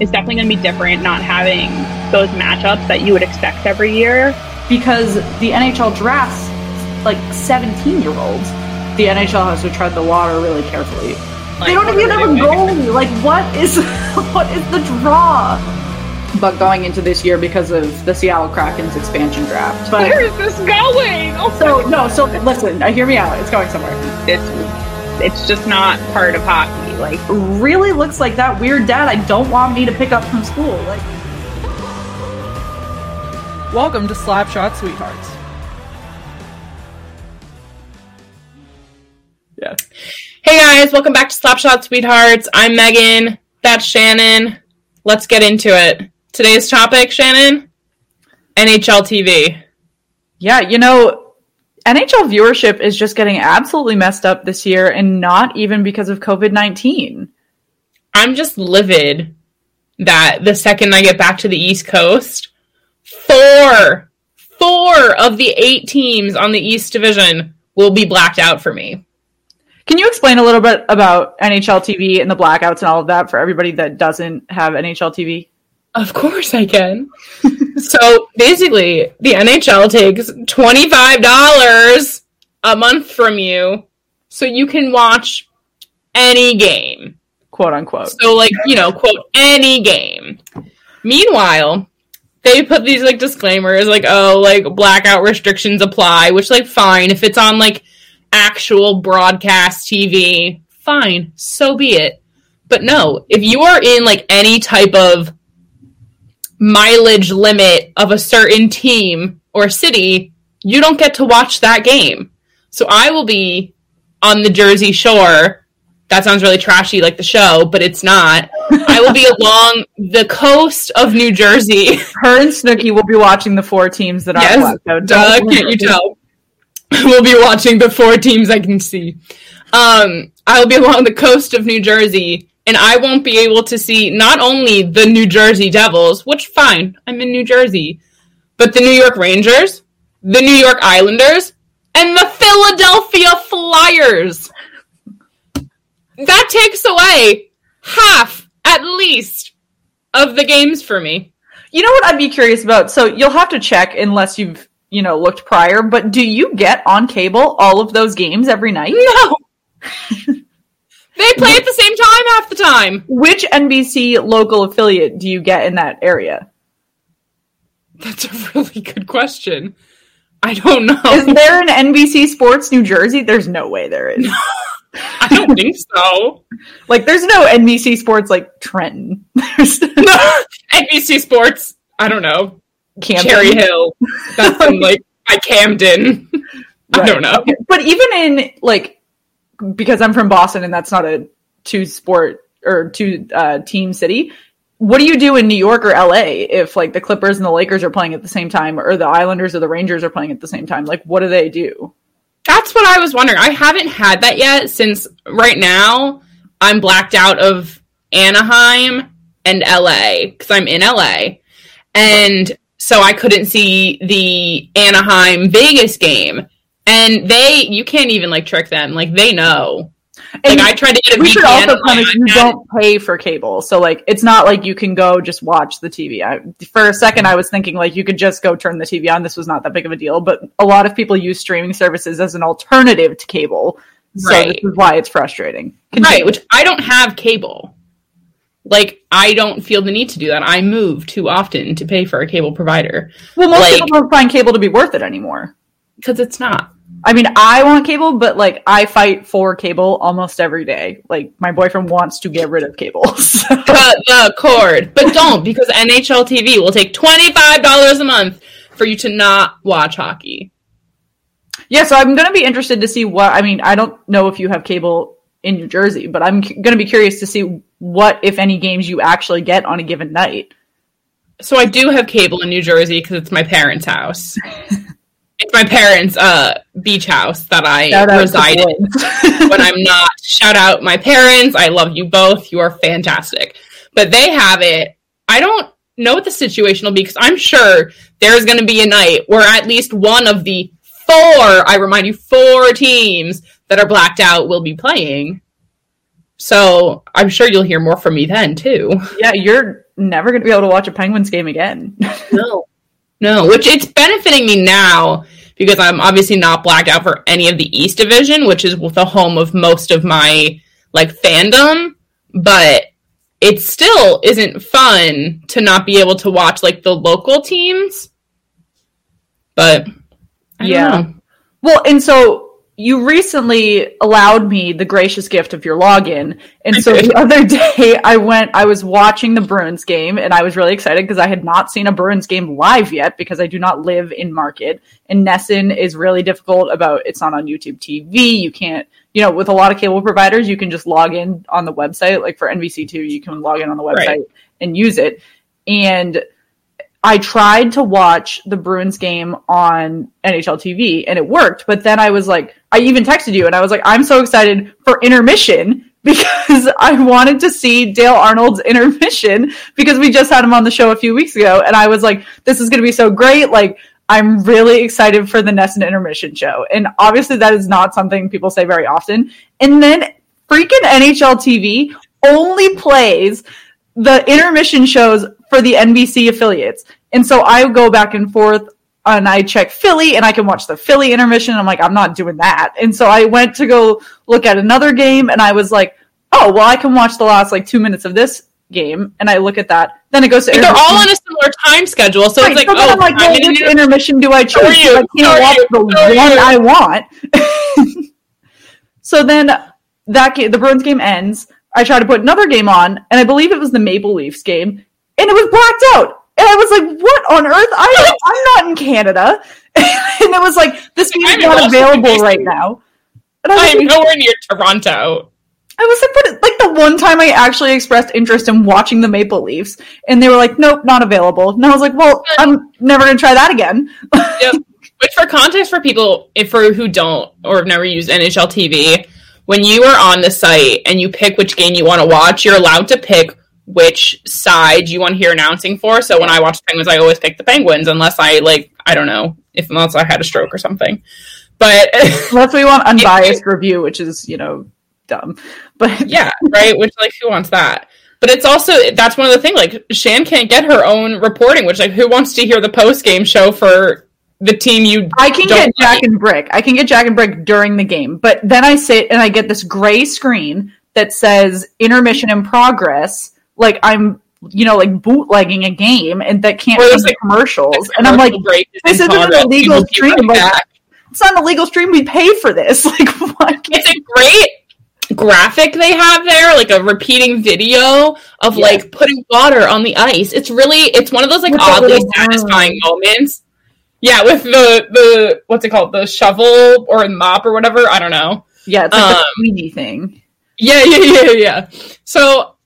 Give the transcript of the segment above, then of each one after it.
It's definitely going to be different not having those matchups that you would expect every year. because the NHL drafts like 17 year olds. The NHL has to tread the water really carefully. they don't even have a goalie. Like, what is what is the draw? But going into this year because of the Seattle Kraken's expansion draft. But Where is this going? Oh, so no, so listen, uh, hear me out. It's going somewhere. it's it's just not part of hockey. Like Really looks like that weird dad I don't want me to pick up from school. Like, Welcome to Slapshot Sweethearts. yeah. Hey guys, welcome back to Slapshot Sweethearts. I'm Megan. That's Shannon. Let's get into it. Today's topic, Shannon, NHL TV. Yeah, you know, NHL viewership is just getting absolutely messed up this year, and not even because of COVID 19. I'm just livid that the second I get back to the East Coast, four, four of the eight teams on the East Division will be blacked out for me. Can you explain a little bit about NHL TV and the blackouts and all of that for everybody that doesn't have NHL TV? Of course I can. so basically, the NHL takes $25 a month from you so you can watch any game. Quote unquote. So, like, you know, quote, any game. Meanwhile, they put these, like, disclaimers, like, oh, like, blackout restrictions apply, which, like, fine. If it's on, like, actual broadcast TV, fine. So be it. But no, if you are in, like, any type of mileage limit of a certain team or city, you don't get to watch that game. So I will be on the Jersey Shore. That sounds really trashy like the show, but it's not. I will be along the coast of New Jersey. Her and Snooki will be watching the four teams that are Yes, blacked out. duh, can't you tell? we'll be watching the four teams I can see. Um, I will be along the coast of New Jersey, and I won't be able to see not only the New Jersey Devils, which fine, I'm in New Jersey, but the New York Rangers, the New York Islanders, and the Philadelphia Flyers. That takes away half, at least, of the games for me. You know what I'd be curious about? So you'll have to check unless you've, you know, looked prior, but do you get on cable all of those games every night? No. they play at the same time half the time. Which NBC local affiliate do you get in that area? That's a really good question. I don't know. Is there an NBC Sports New Jersey? There's no way there is. I don't think so. Like, there's no NBC Sports like Trenton. There's no NBC Sports. I don't know. Camden. Cherry Hill. That's in, like by Camden. I don't know. Okay. But even in like, because I'm from Boston and that's not a two sport or two uh, team city. What do you do in New York or LA if like the Clippers and the Lakers are playing at the same time, or the Islanders or the Rangers are playing at the same time? Like, what do they do? That's what I was wondering. I haven't had that yet since right now I'm blacked out of Anaheim and LA because I'm in LA. And so I couldn't see the Anaheim Vegas game. And they, you can't even like trick them. Like they know. And like I tried to get a we should also punish you don't pay for cable so like it's not like you can go just watch the tv I, for a second i was thinking like you could just go turn the tv on this was not that big of a deal but a lot of people use streaming services as an alternative to cable so Right. this is why it's frustrating Right, which I don't have cable. Like I don't feel the need to do that. I move too often to pay for a cable provider. well most like, people don't find cable to be worth it anymore because it's not i mean i want cable but like i fight for cable almost every day like my boyfriend wants to get rid of cable so- cut the cord. But don't because NHL TV will take twenty five dollars a month for you to not watch hockey. Yeah, so I'm going to be interested to see what. I mean, I don't know if you have cable in New Jersey, but I'm going to be curious to see what, if any, games you actually get on a given night. So I do have cable in New Jersey because it's my parents' house. it's my parents' uh, beach house that I Shout out to reside in when I'm not. Shout out my parents. I love you both. You are fantastic. But they have it. I don't know what the situation will be because I'm sure there's going to be a night where at least one of the four, I remind you, four teams that are blacked out will be playing. So I'm sure you'll hear more from me then too. Yeah, you're never going to be able to watch a Penguins game again. No. No, which it's benefiting me now because I'm obviously not blacked out for any of the East Division, which is the home of most of my like fandom, but it still isn't fun to not be able to watch like the local teams. But yeah. know. Well, and so you recently allowed me the gracious gift of your login. And so the other day I went, I was watching the Bruins game and I was really excited because I had not seen a Bruins game live yet because I do not live in Market. And NESN is really difficult about it's not on YouTube TV. You can't, you know, with a lot of cable providers, you can just log in on the website. Like for NBC2, you can log in on the website Right. and use it. And I tried to watch the Bruins game on NHL TV and it worked, but then I was like, I even texted you and I was like, I'm so excited for intermission because I wanted to see Dale Arnold's intermission because we just had him on the show a few weeks ago and I was like, this is going to be so great. Like, I'm really excited for the NESN intermission show. And obviously that is not something people say very often. And then freaking NHL TV only plays the intermission shows for the NBC affiliates. And so I go back and forth and I check Philly and I can watch the Philly intermission. I'm like, I'm not doing that. And so I went to go look at another game and I was like, oh, well, I can watch the last like two minutes of this game. And I look at that. Then it goes to They're all on a similar time schedule, so Right, it's like, so oh, I'm like, well, which intermission do I choose? I can't watch the one. I want. so then that game, the Bruins game ends. I try to put another game on, and I believe it was the Maple Leafs game, and it was blacked out. And I was like, "What on earth? I, I'm not in Canada." and it was like, "This game is not available right now." And I was I'm like, nowhere near Toronto. I was like, but like the one time I actually expressed interest in watching the Maple Leafs, and they were like, "Nope, not available." And I was like, "Well, I'm never gonna try that again." yep. Which, for context, for people if for who don't or have never used NHL TV, when you are on the site and you pick which game you want to watch, you're allowed to pick which side you want to hear announcing for. So when I watch Penguins, I always pick the Penguins, unless I like I don't know if unless I had a stroke or something. But unless we want unbiased review, which is you know dumb. But yeah, right. Which like who wants that? But it's also that's one of the things. Like Shan can't get her own reporting, which like who wants to hear the post game show for the team you? I can get like? Jack and Brick. I can get Jack and Brick during the game, but then I sit and I get this gray screen that says intermission in progress. Like I'm, you know, like bootlegging a game, and that can't be like, commercials. And I'm like, this isn't an illegal stream. right Like, it's not an illegal stream. We pay for this. Like, it's a great graphic they have there, like a repeating video of Yeah. like putting water on the ice. It's really it's one of those like With oddly satisfying moments. Yeah, with the the what's it called, the shovel or mop or whatever. I don't know. Yeah, it's like Um, the thing. Yeah, yeah, yeah, yeah. So,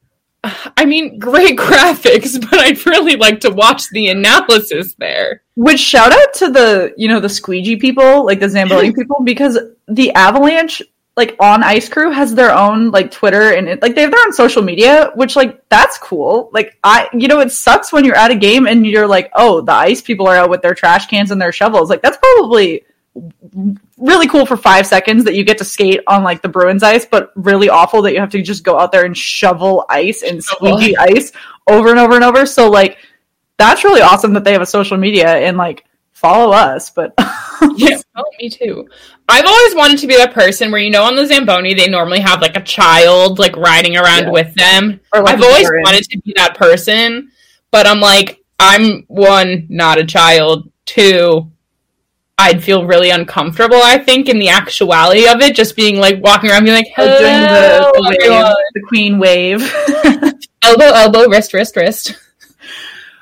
I mean, great graphics, but I'd really like to watch the analysis there. Which shout out to the you know the squeegee people, like the Zamboni people, because the Avalanche like on Ice Crew has their own like Twitter and it, like they have their own social media, which like that's cool. Like I, you know, it sucks when you're at a game and you're like, oh, the ice people are out with their trash cans and their shovels. Like that's probably really cool for five seconds that you get to skate on like the Bruins ice, but really awful that you have to just go out there and shovel ice and squeegee ice over and over and over. So like that's really awesome that they have a social media and like follow us. But yeah, oh, me too. I've always wanted to be that person where you know on the Zamboni they normally have like a child like riding around Yeah. with them. Or, like, I've always parent. wanted to be that person, but I'm like I'm one not a child, two I'd feel really uncomfortable I think in the actuality of it just being like walking around being like doing the, the, wave, everyone." the queen wave. elbow elbow wrist wrist wrist.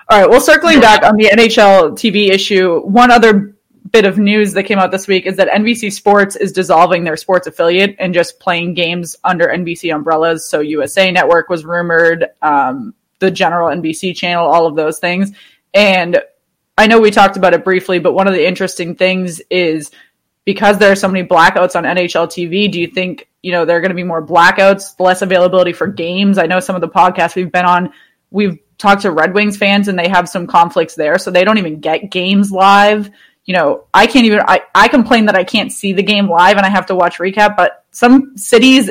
All right. Well, circling back on the NHL TV issue, one other bit of news that came out this week is that NBC Sports is dissolving their sports affiliate and just playing games under NBC umbrellas. So USA Network was rumored, um, the general NBC channel, all of those things. And I know we talked about it briefly, but one of the interesting things is because there are so many blackouts on NHL TV, do you think, you know, there are going to be more blackouts, less availability for games? I know some of the podcasts we've been on, we've talked to Red Wings fans and they have some conflicts there, so they don't even get games live. You know, I can't even, I, I complain that I can't see the game live and I have to watch recap, but some cities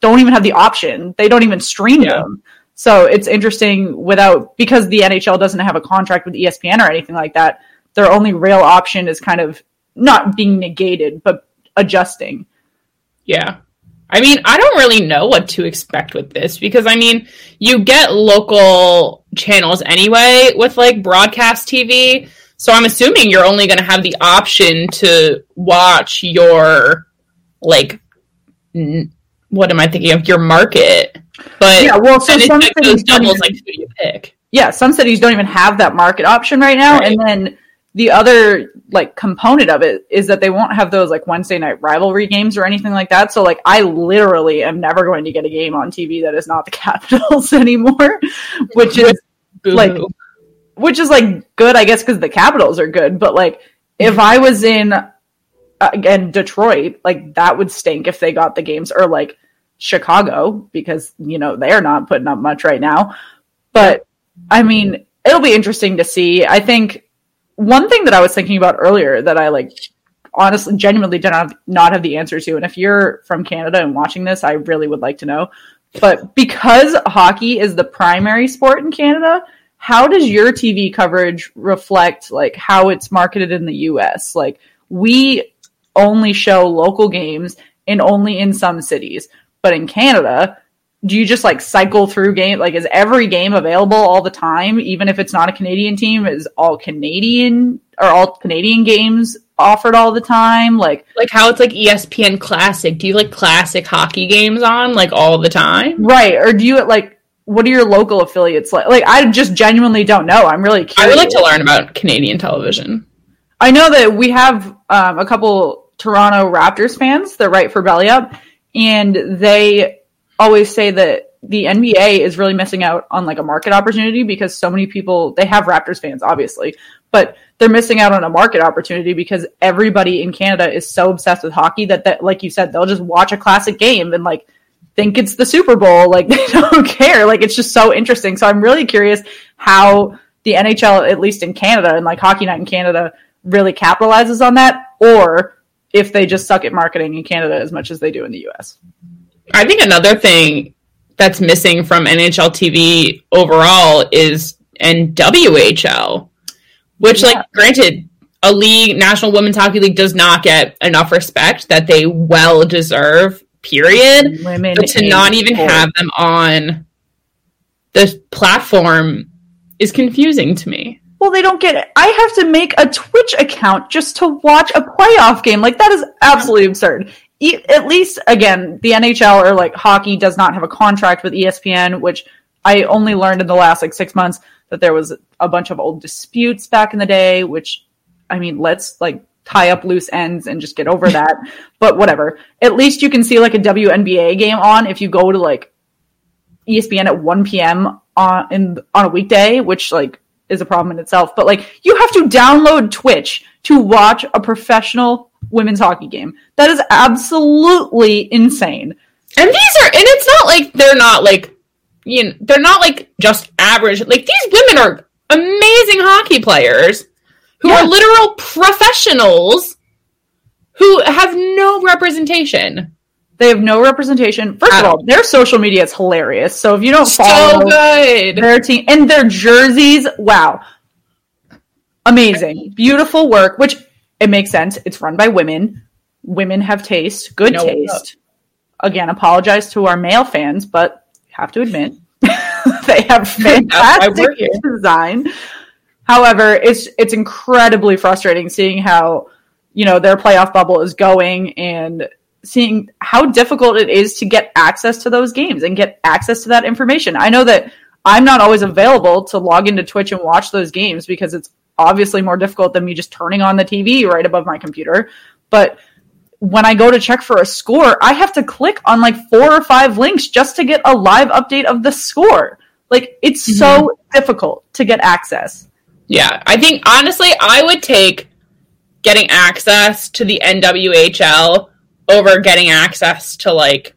don't even have the option. They don't even stream them. So it's interesting without, because the NHL doesn't have a contract with ESPN or anything like that, their only real option is kind of not being negated, but adjusting. Yeah. I mean, I don't really know what to expect with this because I mean, you get local channels anyway with like broadcast TV. So I'm assuming you're only going to have the option to watch your like n- what am I thinking of your market. But Yeah, well, so some like cities doubles even- like who do you pick? yeah, some cities don't even have that market option right now. And then the other like component of it is that they won't have those like Wednesday night rivalry games or anything like that. So like I literally am never going to get a game on TV that is not the Capitals anymore, which is like which is like good, I guess, because the Capitals are good. But like if I was in uh, again Detroit, like that would stink if they got the games or like Chicago because you know they're not putting up much right now. But I mean, it'll be interesting to see. I think one thing that I was thinking about earlier that I like honestly genuinely did not not have the answer to and if you're from Canada and watching this, I really would like to know. But because hockey is the primary sport in Canada, how does your TV coverage reflect like how it's marketed in the US? Like we only show local games and only in some cities. But in Canada, do you just like cycle through game like is every game available all the time even if it's not a canadian team is all canadian or all canadian games offered all the time like Like how it's like ESPN classic. Do you like classic hockey games on like all the time? right or do you like what are your local affiliates like like i just genuinely don't know i'm really curious I would like to learn about Canadian television. I know that we have um, a couple Toronto Raptors fans that write for Belly Up, and they always say that the NBA is really missing out on like a market opportunity because so many people they have Raptors fans obviously, but they're missing out on a market opportunity because everybody in Canada is so obsessed with hockey that that like you said they'll just watch a classic game and like think it's the Super Bowl like they don't care like it's just so interesting. So I'm really curious how the NHL at least in Canada and like Hockey Night in Canada really capitalizes on that or if they just suck at marketing in Canada as much as they do in the US. I think another thing that's missing from NHL TV overall is NWHL, which, like, granted, a league, National Women's Hockey League, does not get enough respect that they well deserve. Period. Women but to not even sport. have them on the platform is confusing to me. Well, they don't get it. I have to make a Twitch account just to watch a playoff game. Like that is absolutely absurd. E- at least again, the NHL or like hockey does not have a contract with ESPN, which I only learned in the last like 6 months that there was a bunch of old disputes back in the day, which I mean, let's like tie up loose ends and just get over that. but whatever. At least you can see like a WNBA game on if you go to like ESPN at 1 p.m. on in on a weekday, which like is a problem in itself. But like you have to download Twitch to watch a professional women's hockey game. That is absolutely insane. And these are, and it's not like they're not like, you know, they're not like just average. Like these women are amazing hockey players who yeah. are literal professionals who have no representation. They have no representation. First of all, their social media is hilarious. So if you don't follow so good. their team and their jerseys, wow. Amazing. Beautiful work, which it makes sense. It's run by women. Women have taste, good no, taste. Again, apologize to our male fans, but have to admit they have fantastic design. However, it's it's incredibly frustrating seeing how you know their playoff bubble is going and seeing how difficult it is to get access to those games and get access to that information. I know that I'm not always available to log into Twitch and watch those games because it's obviously more difficult than me just turning on the TV right above my computer. But when I go to check for a score, I have to click on like four or five links just to get a live update of the score. Like it's mm-hmm. so difficult to get access. Yeah, I think honestly, I would take getting access to the NWHL over getting access to like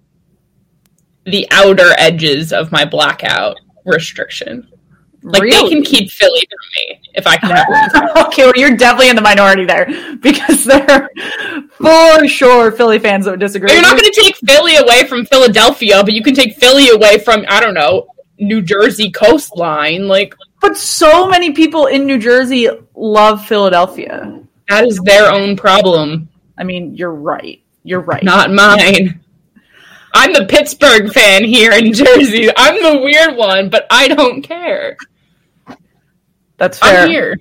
the outer edges of my blackout restriction. Like really? they can keep Philly from me if I can have okay, well you're definitely in the minority there because there are for sure Philly fans that would disagree. You're not going to take Philly away from Philadelphia, but you can take Philly away from I don't know New Jersey coastline. Like, but so many people in New Jersey love Philadelphia. That is their own problem. I mean, you're right. You're right. Not mine. I'm the Pittsburgh fan here in Jersey. I'm the weird one, but I don't care. That's fair. I'm here.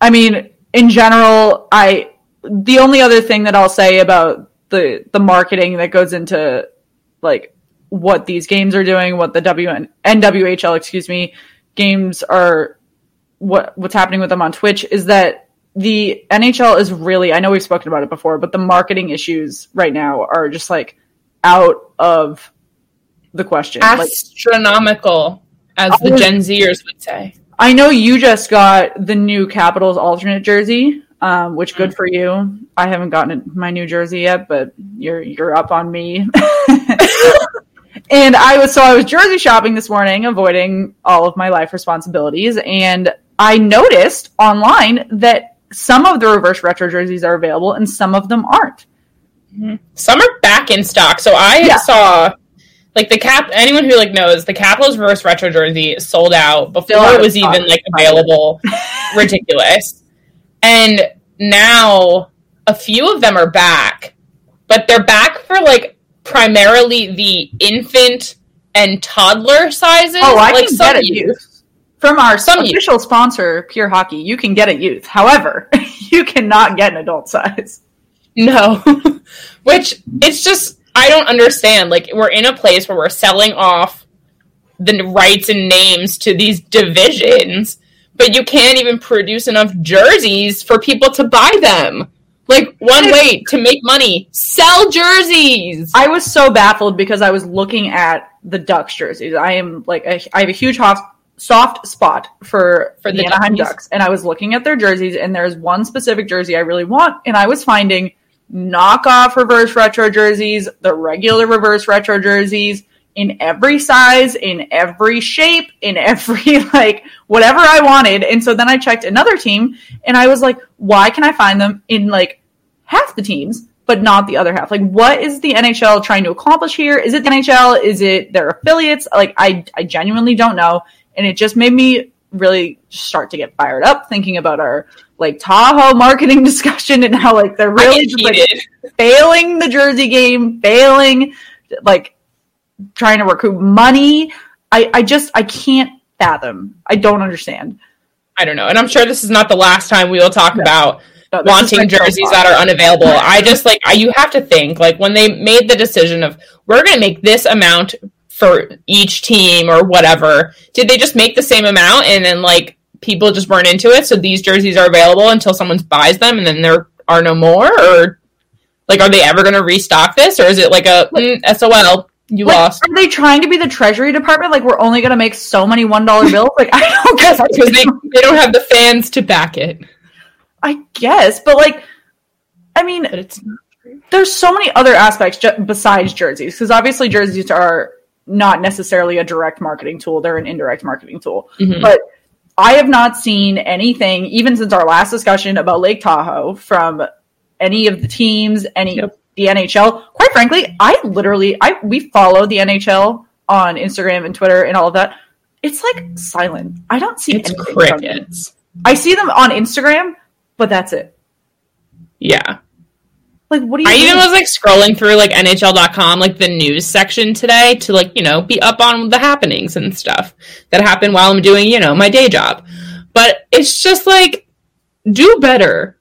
I mean, in general, I the only other thing that I'll say about the the marketing that goes into like what these games are doing, what the WN NWHL, excuse me, games are what what's happening with them on Twitch is that the NHL is really, I know we've spoken about it before, but the marketing issues right now are just like out of the question. Astronomical, like, as the was, Gen Zers would say. I know you just got the new Capitals alternate jersey, um, which good for you. I haven't gotten my new jersey yet, but you're you're up on me. and I was so I was jersey shopping this morning, avoiding all of my life responsibilities, and I noticed online that some of the reverse retro jerseys are available and some of them aren't. Mm-hmm. Some are back in stock. So I yeah. saw like the cap anyone who like knows the Capitals reverse retro jersey sold out before it was even like available. Ridiculous. And now a few of them are back, but they're back for like primarily the infant and toddler sizes. Oh, I like can get it. Youth. From our Some official youth. sponsor, Pure Hockey, you can get a youth. However, you cannot get an adult size. No. Which it's just I don't understand. Like we're in a place where we're selling off the rights and names to these divisions, but you can't even produce enough jerseys for people to buy them. Like one way to make money, sell jerseys. I was so baffled because I was looking at the Ducks jerseys. I am like a, I have a huge soft spot for for the, the Anaheim Ducks, and I was looking at their jerseys, and there's one specific jersey I really want, and I was finding knockoff reverse retro jerseys, the regular reverse retro jerseys in every size, in every shape, in every like whatever I wanted. And so then I checked another team and I was like, why can I find them in like half the teams, but not the other half? Like what is the NHL trying to accomplish here? Is it the NHL? Is it their affiliates? Like I I genuinely don't know and it just made me really start to get fired up thinking about our like Tahoe marketing discussion and how like they're really just like failing the Jersey game, failing like trying to recruit money. I, I just I can't fathom. I don't understand. I don't know. And I'm sure this is not the last time we will talk no. about no, wanting jerseys that are unavailable. I just like I, you have to think like when they made the decision of we're going to make this amount for each team or whatever. Did they just make the same amount and then like people just weren't into it? So these jerseys are available until someone buys them and then there are no more? Or like, are they ever going to restock this? Or is it like a mm, SOL? You like, lost. Are they trying to be the Treasury Department? Like we're only going to make so many one dollar bills? Like I don't guess because they they don't have the fans to back it. I guess, but like I mean, there's so many other aspects ju- besides jerseys because obviously jerseys are not necessarily a direct marketing tool; they're an indirect marketing tool. Mhm. But I have not seen anything, even since our last discussion about Lake Tahoe, from any of the teams, any the NHL. Quite frankly, I literally, I we follow the NHL on Instagram and Twitter and all of that. It's like silent. I don't see It's anything from them. crickets. I see them on Instagram, but that's it. Yeah. Like, what do you? I even was like scrolling through like NHL.com, like the news section today to like, you know, be up on the happenings and stuff that happen while I'm doing, you know, my day job. But it's just like, do better.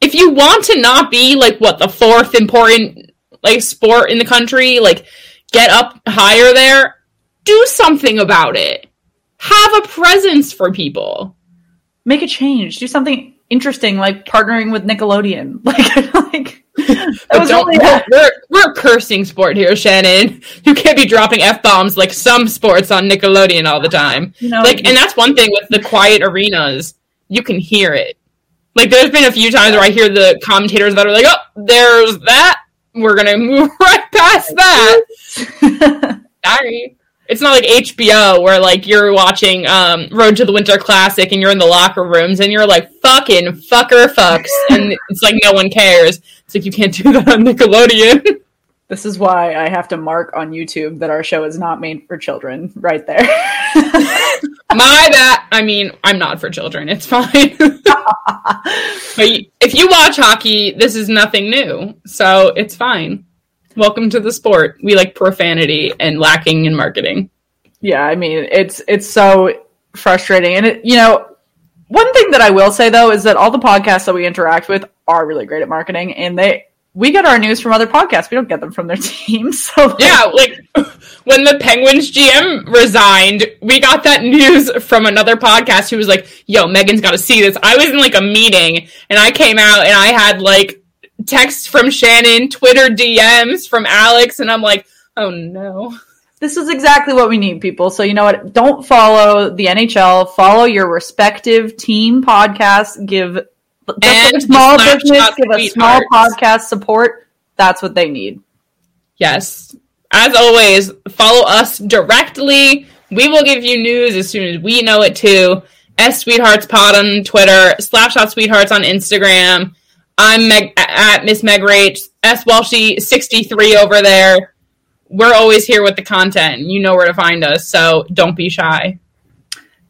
If you want to not be like what the fourth important like sport in the country, like get up higher there, do something about it. Have a presence for people. make a change. Do something interesting, like partnering with Nickelodeon. Like, like that was we're, we're, we're a cursing sport here, Shannon. You can't be dropping f bombs like some sports on Nickelodeon all the time. Know, like, and that's one thing with the quiet arenas. You can hear it. Like, there's been a few times where I hear the commentators that are like, "Oh, there's that. We're gonna move right past that." Sorry. It's not like HBO where like you're watching um, Road to the Winter Classic and you're in the locker rooms and you're like fucking fucker fucks and it's like no one cares. It's like you can't do that on Nickelodeon. This is why I have to mark on YouTube that our show is not made for children. Right there. My bad. I mean, I'm not for children. It's fine. but if you watch hockey, this is nothing new, so it's fine. Welcome to the sport. We like profanity and lacking in marketing. yeah, I mean, it's it's so frustrating, and it, you know, one thing that I will say though is that all the podcasts that we interact with are really great at marketing, and they we get our news from other podcasts. We don't get them from their teams. So like, Yeah, like when the Penguins GM resigned, we got that news from another podcast who was like, "Yo, Megan's got to see this." I was in like a meeting and I came out and I had like texts from Shannon, Twitter DMs from Alex, and I'm like, "Oh no." This is exactly what we need, people. So you know what? Don't follow the NHL. Follow your respective team podcasts. Give And a small business. Give a small podcast support. That's what they need. Yes. As always, follow us directly. We will give you news as soon as we know it too. S Sweethearts Pod on Twitter, Slapshot Sweethearts on Instagram. I'm Meg at Miss Meg Rach, S Walshy sixty three over there. We're always here with the content. And you know where to find us, so don't be shy.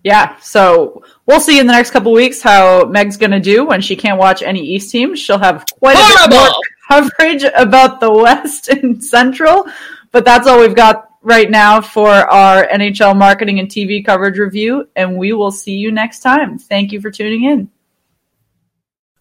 Yeah. So we'll see in the next couple weeks how Meg's going to do when she can't watch any East teams. She'll have quite a bit more coverage about the West and Central. But that's all we've got right now for our NHL marketing and TV coverage review. And we will see you next time. Thank you for tuning in.